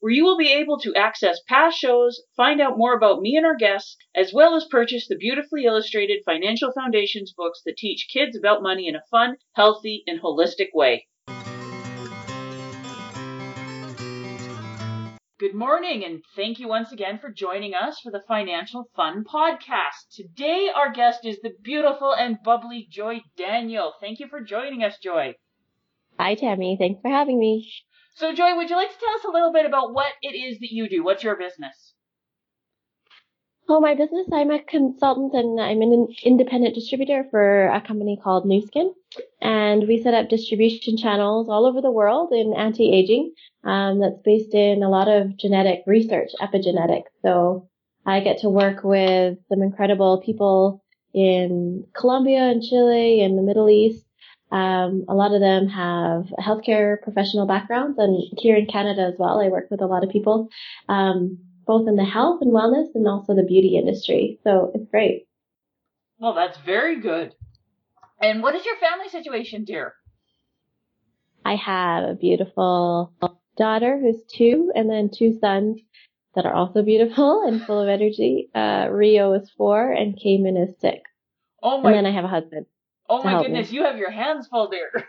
where you will be able to access past shows, find out more about me and our guests, as well as purchase the beautifully illustrated Financial Foundations books that teach kids about money in a fun, healthy, and holistic way. Good morning, and thank you once again for joining us for the Financial Fun Podcast. Today, our guest is the beautiful and bubbly Joy Daniel. Thank you for joining us, Joy. Hi, Tammy. Thanks for having me. So, Joy, would you like to tell us a little bit about what it is that you do? What's your business? Oh, my business, I'm a consultant and I'm an independent distributor for a company called Nu Skin. And we set up distribution channels all over the world in anti-aging. Um, that's based in a lot of genetic research, epigenetics. So I get to work with some incredible people in Colombia and Chile and the Middle East um, a lot of them have healthcare professional backgrounds, and here in Canada as well, I work with a lot of people, um, both in the health and wellness and also the beauty industry. So it's great. Well, that's very good. And what is your family situation, dear? I have a beautiful daughter who's two, and then two sons that are also beautiful and full of energy. Uh, Rio is four, and Cayman is six. Oh my! And then I have a husband. Oh my goodness, me. you have your hands full there.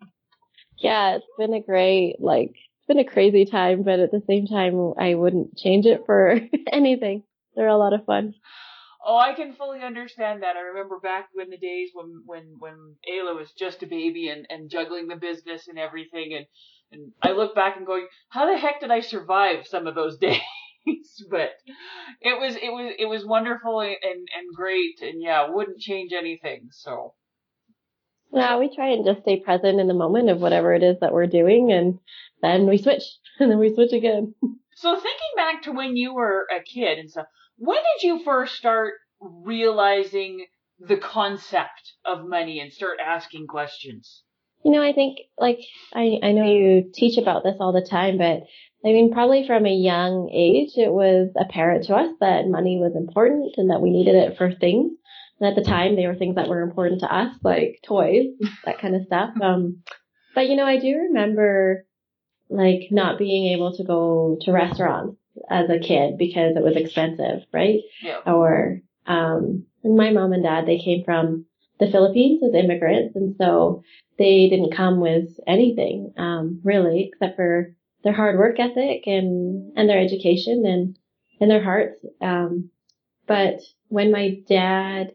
yeah, it's been a great, like, it's been a crazy time, but at the same time, I wouldn't change it for anything. They're a lot of fun. Oh, I can fully understand that. I remember back when the days when when when Ayla was just a baby and and juggling the business and everything, and and I look back and going, how the heck did I survive some of those days? but it was it was it was wonderful and and great, and yeah, wouldn't change anything. So yeah, we try and just stay present in the moment of whatever it is that we're doing, and then we switch, and then we switch again. So thinking back to when you were a kid and stuff, when did you first start realizing the concept of money and start asking questions? You know, I think like I I know you teach about this all the time, but I mean, probably from a young age, it was apparent to us that money was important and that we needed it for things. And at the time, they were things that were important to us, like toys, that kind of stuff. Um, but you know, I do remember like not being able to go to restaurants as a kid because it was expensive, right? Yeah. Or, um, and my mom and dad, they came from the Philippines as immigrants. And so they didn't come with anything, um, really, except for their hard work ethic and, and their education and, and their hearts. Um, but when my dad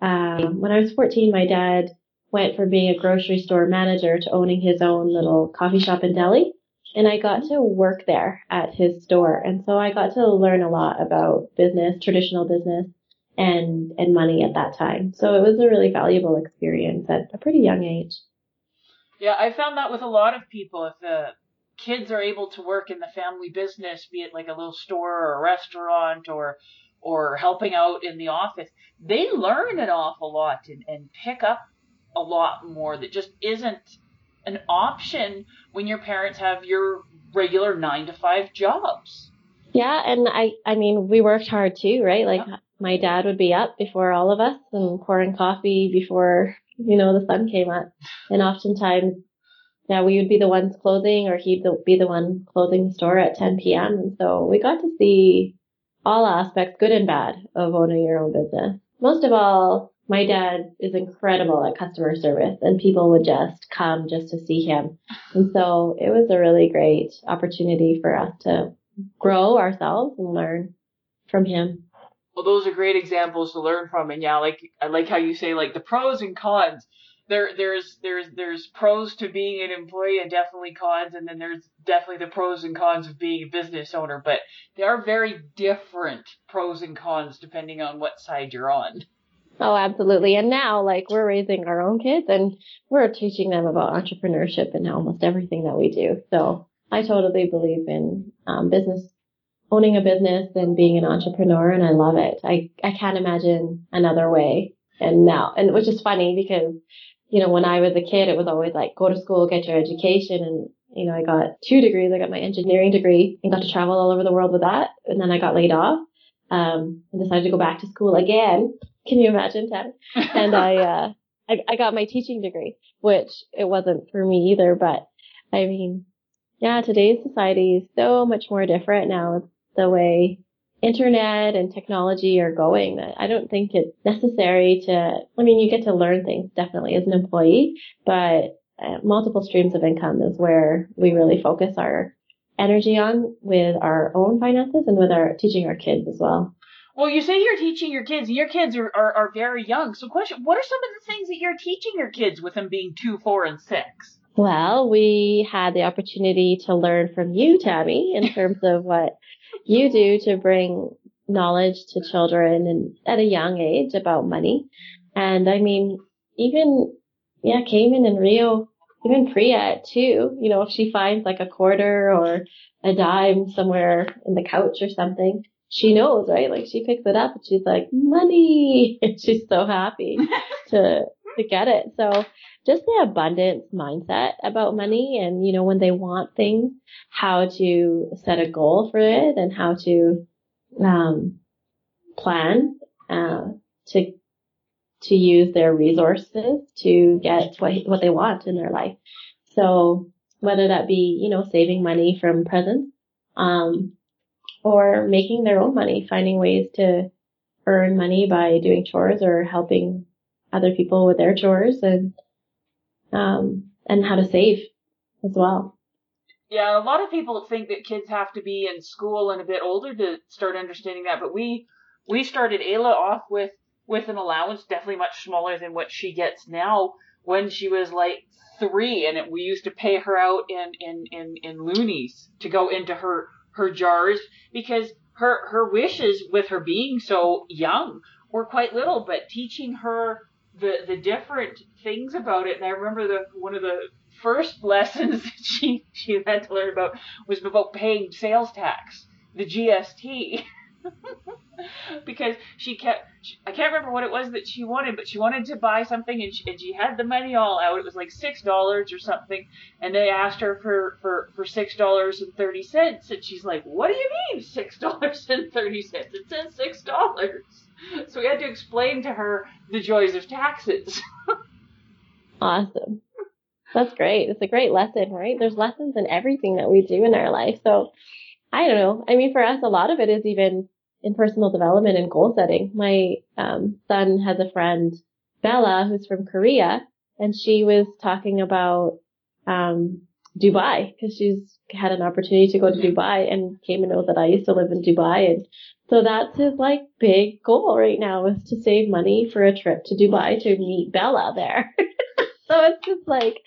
um, when I was 14, my dad went from being a grocery store manager to owning his own little coffee shop in Delhi. And I got to work there at his store. And so I got to learn a lot about business, traditional business and, and money at that time. So it was a really valuable experience at a pretty young age. Yeah, I found that with a lot of people. If the kids are able to work in the family business, be it like a little store or a restaurant or or helping out in the office, they learn an awful lot and, and pick up a lot more that just isn't an option when your parents have your regular nine to five jobs. Yeah, and I I mean we worked hard too, right? Like yeah. my dad would be up before all of us and pouring coffee before you know the sun came up, and oftentimes yeah we would be the ones closing or he'd be the one closing the store at 10 p.m. And so we got to see all aspects, good and bad, of owning your own business. Most of all, my dad is incredible at customer service and people would just come just to see him. And so it was a really great opportunity for us to grow ourselves and learn from him. Well, those are great examples to learn from, and yeah, like I like how you say like the pros and cons. There, there's, there's, there's pros to being an employee and definitely cons, and then there's definitely the pros and cons of being a business owner. But they are very different pros and cons depending on what side you're on. Oh, absolutely. And now, like, we're raising our own kids and we're teaching them about entrepreneurship and almost everything that we do. So I totally believe in um, business, owning a business and being an entrepreneur, and I love it. I, I can't imagine another way. And now, and which is funny because, you know, when I was a kid, it was always like, go to school, get your education. And, you know, I got two degrees. I got my engineering degree and got to travel all over the world with that. And then I got laid off, um, and decided to go back to school again can you imagine, Ted? And I, uh, I, I got my teaching degree, which it wasn't for me either, but I mean, yeah, today's society is so much more different now. The way internet and technology are going that I don't think it's necessary to, I mean, you get to learn things definitely as an employee, but uh, multiple streams of income is where we really focus our energy on with our own finances and with our teaching our kids as well. Well, you say you're teaching your kids, and your kids are, are, are very young. So, question: What are some of the things that you're teaching your kids with them being two, four, and six? Well, we had the opportunity to learn from you, Tammy, in terms of what you do to bring knowledge to children and at a young age about money. And I mean, even yeah, Cayman and Rio, even Priya too. You know, if she finds like a quarter or a dime somewhere in the couch or something, she knows, right? Like she picks it up and she's like, money. And she's so happy to, to get it. So just the abundance mindset about money and, you know, when they want things, how to set a goal for it and how to, um, plan, uh, to, to use their resources to get what, what they want in their life. So whether that be, you know, saving money from presents, um, or making their own money, finding ways to earn money by doing chores or helping other people with their chores and um, and how to save as well. Yeah, a lot of people think that kids have to be in school and a bit older to start understanding that, but we we started Ayla off with with an allowance definitely much smaller than what she gets now when she was like three, and it, we used to pay her out in in in in loonies to go into her her jars because her her wishes with her being so young were quite little, but teaching her the the different things about it. And I remember the one of the first lessons that she she had to learn about was about paying sales tax, the GST. because she kept I can't remember what it was that she wanted, but she wanted to buy something and she, and she had the money all out. It was like six dollars or something, and they asked her for for for six dollars and thirty cents, and she's like, "What do you mean six dollars and thirty cents? It says six dollars." So we had to explain to her the joys of taxes. awesome. That's great. It's a great lesson, right? There's lessons in everything that we do in our life. So I don't know. I mean, for us, a lot of it is even in personal development and goal setting. My um, son has a friend, Bella, who's from Korea, and she was talking about um, Dubai because she's had an opportunity to go to mm-hmm. Dubai and came to know that I used to live in Dubai, and so that's his like big goal right now is to save money for a trip to Dubai to meet Bella there. so it's just like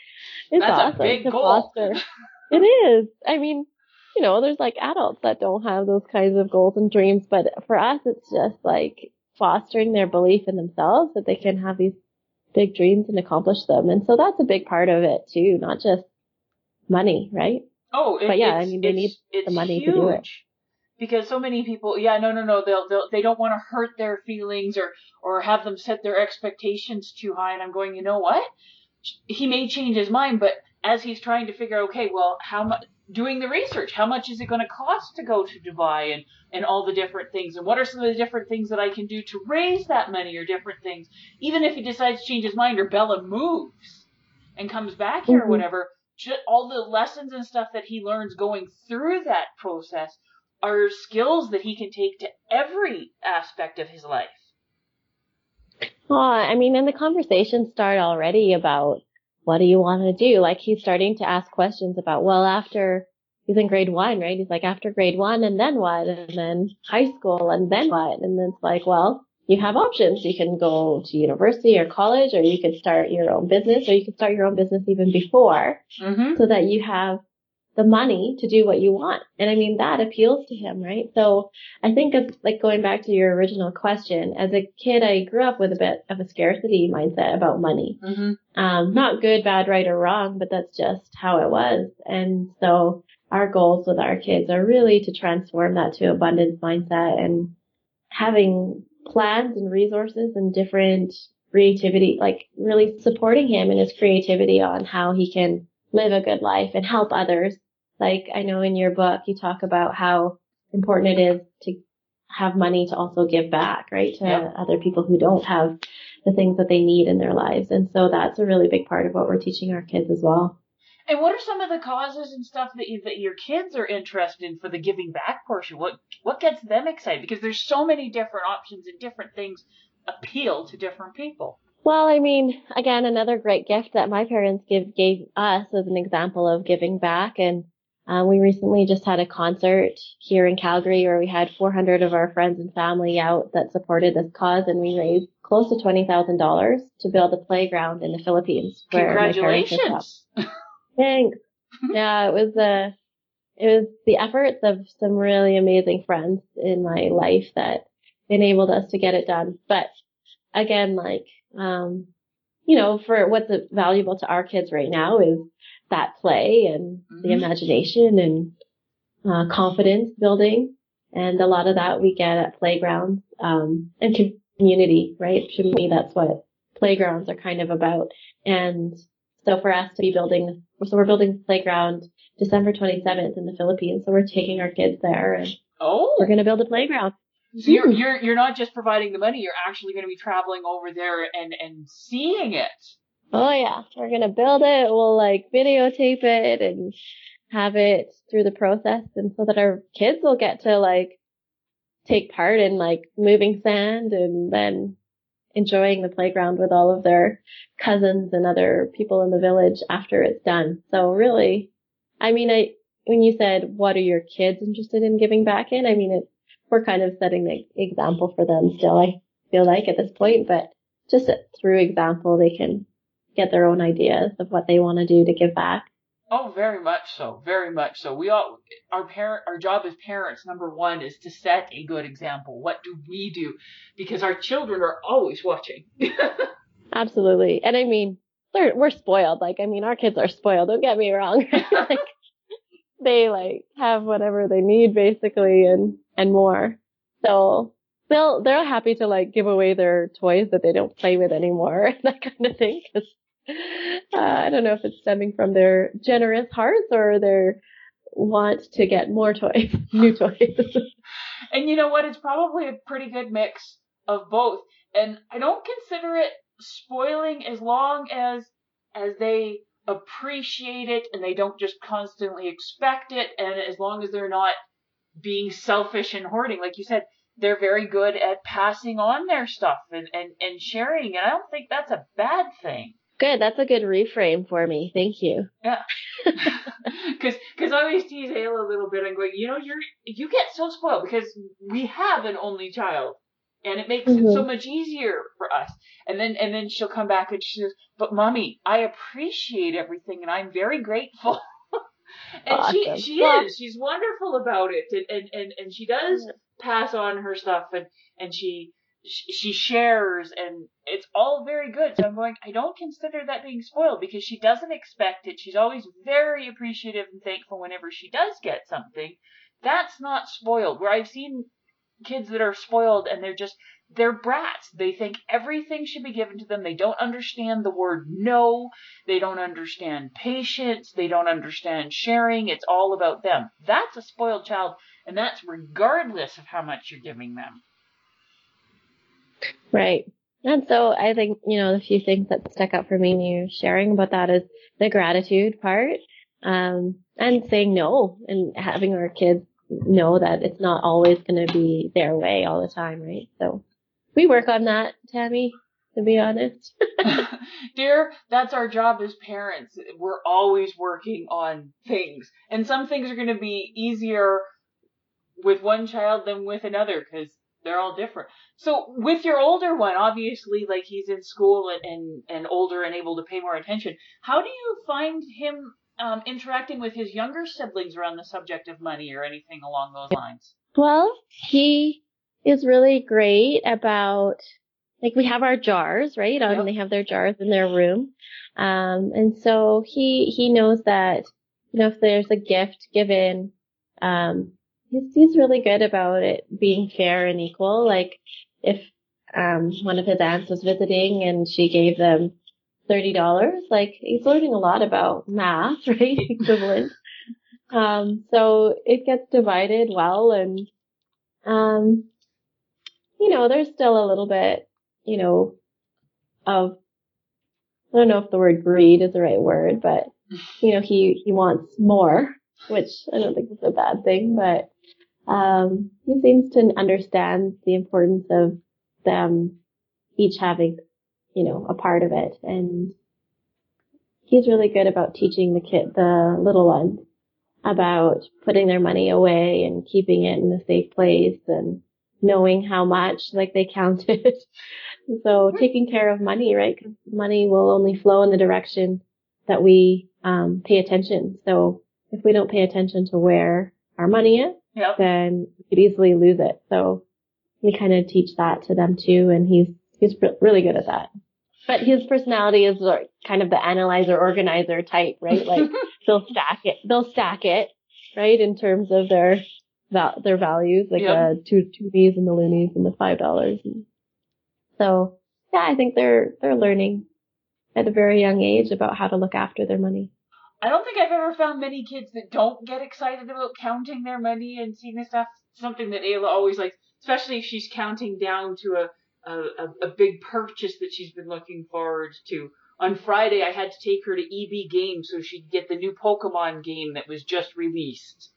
it's that's awesome a big to goal. foster. It is. I mean, you know, there's like adults that don't have those kinds of goals and dreams, but for us, it's just like fostering their belief in themselves that they can have these big dreams and accomplish them. And so that's a big part of it too, not just money, right? Oh, it, but yeah, I mean, they need the money huge. to do it. Because so many people, yeah, no, no, no, they'll, they'll, they don't want to hurt their feelings or, or have them set their expectations too high. And I'm going, you know what? He may change his mind, but as he's trying to figure, okay, well, how much, doing the research. How much is it going to cost to go to Dubai and, and all the different things? And what are some of the different things that I can do to raise that money or different things? Even if he decides to change his mind or Bella moves and comes back here mm-hmm. or whatever, all the lessons and stuff that he learns going through that process are skills that he can take to every aspect of his life. Well, I mean, and the conversations start already about what do you want to do? Like he's starting to ask questions about, well, after he's in grade one, right? He's like, after grade one and then what? And then high school and then what? And then it's like, well, you have options. You can go to university or college, or you could start your own business, or you could start your own business even before Mm-hmm. so that you have the money to do what you want. And I mean, that appeals to him, right? So I think of like going back to your original question, as a kid, I grew up with a bit of a scarcity mindset about money. Mm-hmm. Um, not good, bad, right, or wrong, but that's just how it was. And so our goals with our kids are really to transform that to abundance mindset and having plans and resources and different creativity, like really supporting him in his creativity on how he can live a good life and help others. Like I know in your book, you talk about how important it is to have money to also give back, right? To Yep. other people who don't have the things that they need in their lives. And so that's a really big part of what we're teaching our kids as well. And what are some of the causes and stuff that you, that your kids are interested in for the giving back portion? What what gets them excited? Because there's so many different options and different things appeal to different people. Well, I mean, again, another great gift that my parents give gave us as an example of giving back. And um, we recently just had a concert here in Calgary where we had 400 of our friends and family out that supported this cause, and we raised close to twenty thousand dollars to build a playground in the Philippines. where my parents. Congratulations! Thanks. yeah, it was uh it was the efforts of some really amazing friends in my life that enabled us to get it done. But again, like, um, you know, for what's valuable to our kids right now is that play and the Mhm. imagination and uh, confidence building. And a lot of that we get at playgrounds, um, and community, right? To me, that's what playgrounds are kind of about. And so for us to be building, so we're building a playground December 27th in the Philippines. So we're taking our kids there and oh, we're going to build a playground. so you're you're you're not just providing the money; you're actually going to be traveling over there and and seeing it. Oh yeah, we're going to build it. We'll like videotape it and have it through the process and so that our kids will get to like take part in like moving sand and then enjoying the playground with all of their cousins and other people in the village after it's done. So really, I mean, I, when you said, what are your kids interested in giving back in? I mean, it, we're kind of setting the example for them still, I feel like at this point, but just through example, they can get their own ideas of what they want to do to give back. Oh, very much so, very much so. We all our parent our job as parents number one is to set a good example. What do we do? Because our children are always watching. Absolutely. And I mean, they're, we're spoiled. Like, I mean, our kids are spoiled. Don't get me wrong. like, they like have whatever they need basically and, and more. So they'll, they're happy to like give away their toys that they don't play with anymore, that kind of thing. Cause, uh, I don't know if it's stemming from their generous hearts or their want to get more toys, new toys. And you know what? It's probably a pretty good mix of both. And I don't consider it spoiling as long as as they appreciate it and they don't just constantly expect it and as long as they're not being selfish and hoarding like you said they're very good at passing on their stuff and and, and sharing and i don't think that's a bad thing Good. That's a good reframe for me. Thank you. yeah because because I always tease Ayla a little bit. I'm going, you know, you're you get so spoiled because we have an only child, and it makes it so mm-hmm. much easier for us. And then and then she'll come back and she says, "But mommy, I appreciate everything, and I'm very grateful." and Awesome. she she is she's wonderful about it, and and and, and she does pass on her stuff, and and she. She shares and it's all very good. So I'm going, I don't consider that being spoiled because she doesn't expect it. She's always very appreciative and thankful whenever she does get something. That's not spoiled. Where I've seen kids that are spoiled and they're just, they're brats. They think everything should be given to them. They don't understand the word no. They don't understand patience. They don't understand sharing. It's all about them. That's a spoiled child and that's regardless of how much you're giving them. Right. And so I think, you know, the few things that stuck out for me when you sharing about that is the gratitude part, um, and saying no and having our kids know that it's not always going to be their way all the time, right? So we work on that, Tammy, to be honest. Dear, that's our job as parents. We're always working on things. And some things are going to be easier with one child than with another because they're all different. So with your older one, obviously, like he's in school and, and, and older and able to pay more attention. How do you find him um, interacting with his younger siblings around the subject of money or anything along those lines? Well, he is really great about like we have our jars, right? Um, Yep. they have their jars in their room. Um, and so he, he knows that, you know, if there's a gift given, um, he's, really good about it being fair and equal. Like if, um, one of his aunts was visiting and she gave them $30, like he's learning a lot about math, right? Equivalent. Um, so it gets divided well and, um, you know, there's still a little bit, you know, of, I don't know if the word greed is the right word, but, you know, he, he wants more, which I don't think is a bad thing, but, um, he seems to understand the importance of them each having, you know, a part of it. And he's really good about teaching the kid, the little ones about putting their money away and keeping it in a safe place and knowing how much, like they count it. so taking care of money, right? Because money will only flow in the direction that we um, pay attention. So if we don't pay attention to where our money is, Yep. then we could easily lose it. So we kind of teach that to them too, and he's he's re- really good at that. But his personality is like kind of the analyzer organizer type, right? Like they'll stack it, they'll stack it, right, in terms of their val- their values, like Yep. the two toonies and the loonies and the five dollars. So yeah, I think they're they're learning at a very young age about how to look after their money. I don't think I've ever found many kids that don't get excited about counting their money and seeing this stuff. Something that Ayla always likes, especially if she's counting down to a, a, a, big purchase that she's been looking forward to. On Friday, I had to take her to EB Games so she'd get the new Pokemon game that was just released.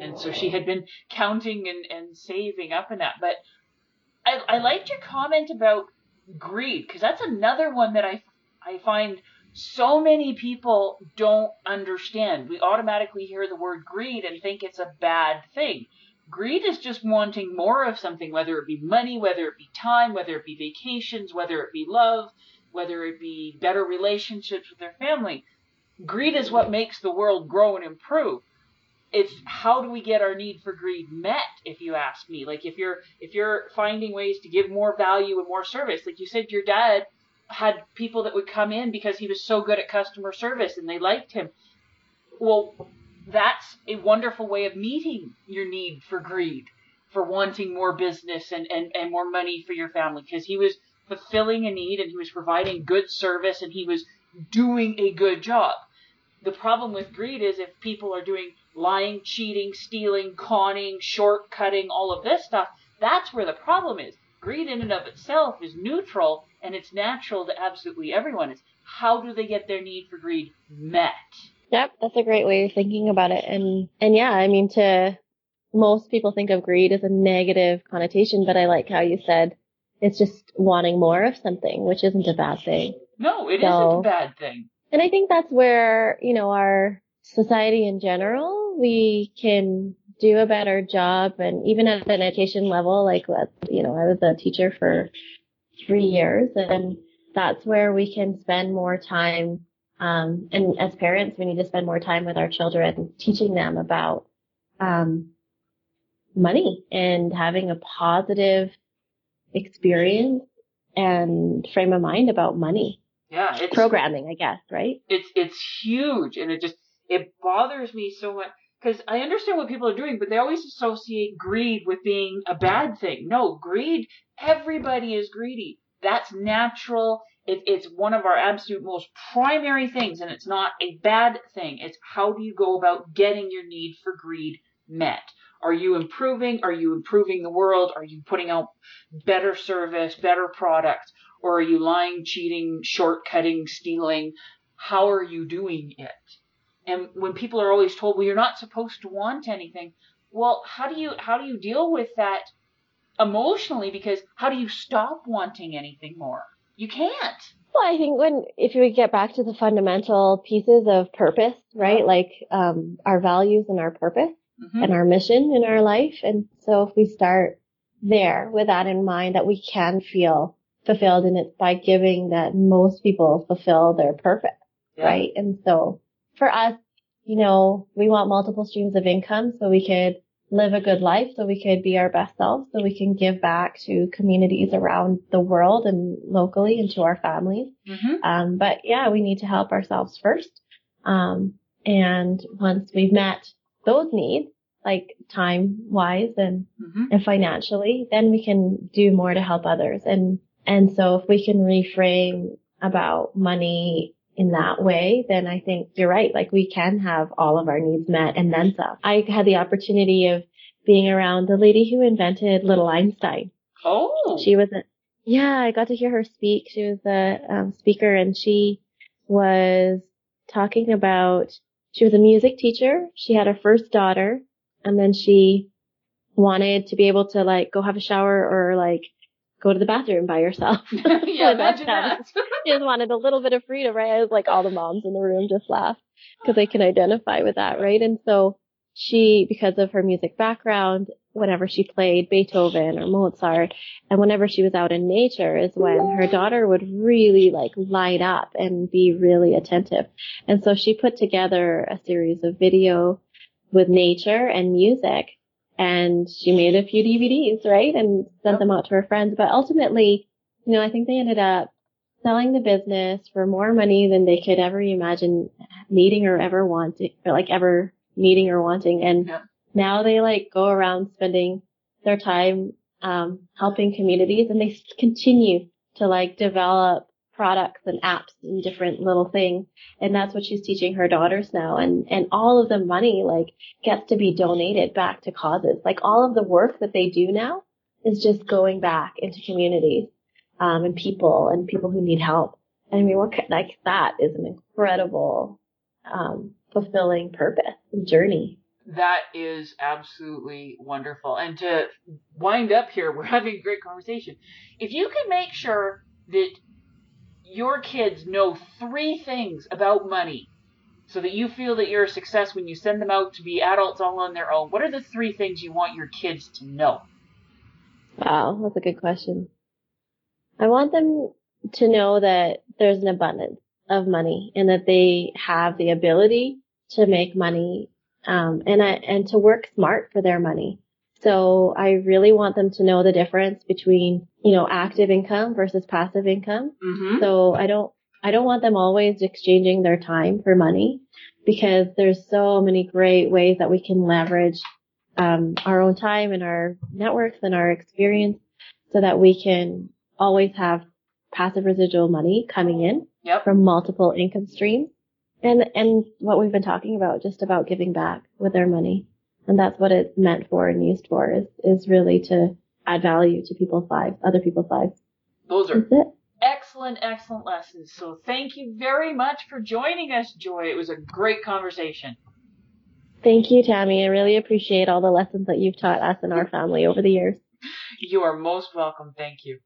And so she had been counting and, and saving up in that. But I, I liked your comment about greed, because that's another one that I, I find so many people don't understand. We automatically hear the word greed and think it's a bad thing. Greed is just wanting more of something, whether it be money, whether it be time, whether it be vacations, whether it be love, whether it be better relationships with their family. Greed is what makes the world grow and improve. It's how do we get our need for greed met, if you ask me. Like if you're if you're finding ways to give more value and more service, like you said your dad had people that would come in because he was so good at customer service and they liked him. Well, that's a wonderful way of meeting your need for greed, for wanting more business and, and, and more money for your family because he was fulfilling a need and he was providing good service and he was doing a good job. The problem with greed is if people are doing lying, cheating, stealing, conning, shortcutting, all of this stuff, that's where the problem is. Greed in and of itself is neutral and it's natural to absolutely everyone. It's how do they get their need for greed met? Yep, that's a great way of thinking about it. And and yeah, I mean to most people think of greed as a negative connotation, but I like how you said it's just wanting more of something, which isn't a bad thing. No, it So- not a bad thing. And I think that's where, you know, our society in general, we can do a better job and even at an education level, like, you know, I was a teacher for three years and that's where we can spend more time. Um, and as parents, we need to spend more time with our children, teaching them about, um, money and having a positive experience and frame of mind about money. Yeah, it's Programming, I guess, right? it's it's huge and it just it bothers me so much because I understand what people are doing, but they always associate greed with being a bad thing. No, greed, everybody is greedy. That's natural. It, it's one of our absolute most primary things, and it's not a bad thing. It's how do you go about getting your need for greed met? Are you improving? Are you improving the world? Are you putting out better service, better product? Or are you lying, cheating, shortcutting, stealing? How are you doing it? And when people are always told, well, you're not supposed to want anything. Well, how do you, how do you deal with that emotionally? Because how do you stop wanting anything more? You can't. Well, I think when if we get back to the fundamental pieces of purpose, right? Like um, our values and our purpose Mm-hmm. and our mission in our life, and so if we start there with that in mind, that we can feel fulfilled, and it's by giving that most people fulfill their purpose, Yeah. right? And so for us, you know, we want multiple streams of income so we could live a good life, so we could be our best selves, so we can give back to communities around the world and locally and to our families. Mm-hmm. Um, but yeah, we need to help ourselves first. Um, and once we've met those needs, like time wise and, Mm-hmm. and financially, then we can do more to help others. And, and so if we can reframe about money in that way, then I think you're right. Like we can have all of our needs met and then some. I had the opportunity of being around the lady who invented Little Einstein. Oh. She was a, yeah, I got to hear her speak. She was a um, speaker and she was talking about, she was a music teacher. She had her first daughter and then she wanted to be able to like go have a shower or like go to the bathroom by yourself. yeah, imagine that. she just wanted a little bit of freedom, right? I was like all the moms in the room just laughed because they can identify with that, right? And so she, because of her music background, whenever she played Beethoven or Mozart, and whenever she was out in nature is when her daughter would really like light up and be really attentive. And so she put together a series of video with nature and music and she made a few DVDs, right? And sent them out to her friends. But ultimately, you know, I think they ended up selling the business for more money than they could ever imagine needing or ever wanting, or like ever needing or wanting. And now they like go around spending their time, um, helping communities and they continue to like develop products and apps and different little things. And that's what she's teaching her daughters now. And, and all of the money like gets to be donated back to causes. Like all of the work that they do now is just going back into communities um, and people and people who need help. And I mean, what like that is an incredible, um, fulfilling purpose and journey. That is absolutely wonderful. And to wind up here, we're having a great conversation. If you can make sure that your kids know three things about money so that you feel that you're a success when you send them out to be adults all on their own, what are the three things you want your kids to know? Wow, that's a good question. I want them to know that there's an abundance of money and that they have the ability to make money um, and I, and to work smart for their money. So I really want them to know the difference between you know active income versus passive income. Mm-hmm. So I don't I don't want them always exchanging their time for money because there's so many great ways that we can leverage um, our own time and our networks and our experience so that we can always have passive residual money coming in Yep. from multiple income streams. And and what we've been talking about, just about giving back with our money. And that's what it's meant for and used for is is really to add value to people's lives, other people's lives. Those are excellent, excellent lessons. So thank you very much for joining us, Joy. It was a great conversation. Thank you, Tammy. I really appreciate all the lessons that you've taught us and our family over the years. You are most welcome. Thank you.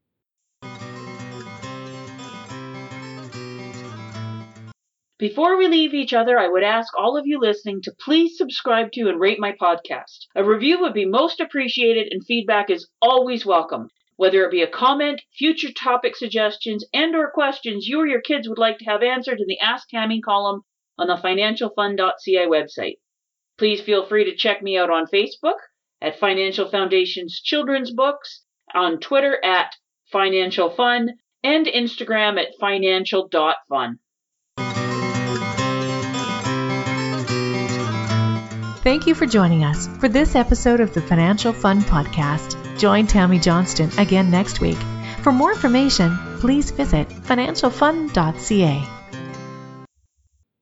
Before we leave each other, I would ask all of you listening to please subscribe to and rate my podcast. A review would be most appreciated and feedback is always welcome. Whether it be a comment, future topic suggestions, and or questions you or your kids would like to have answered in the Ask Tammy column on the financialfun.ca website. Please feel free to check me out on Facebook at Financial Foundation's Children's Books, on Twitter at Financial Fun, and Instagram at financial.fun. Thank you for joining us for this episode of the Financial Fun Podcast. Join Tammy Johnston again next week. For more information, please visit financialfun.ca.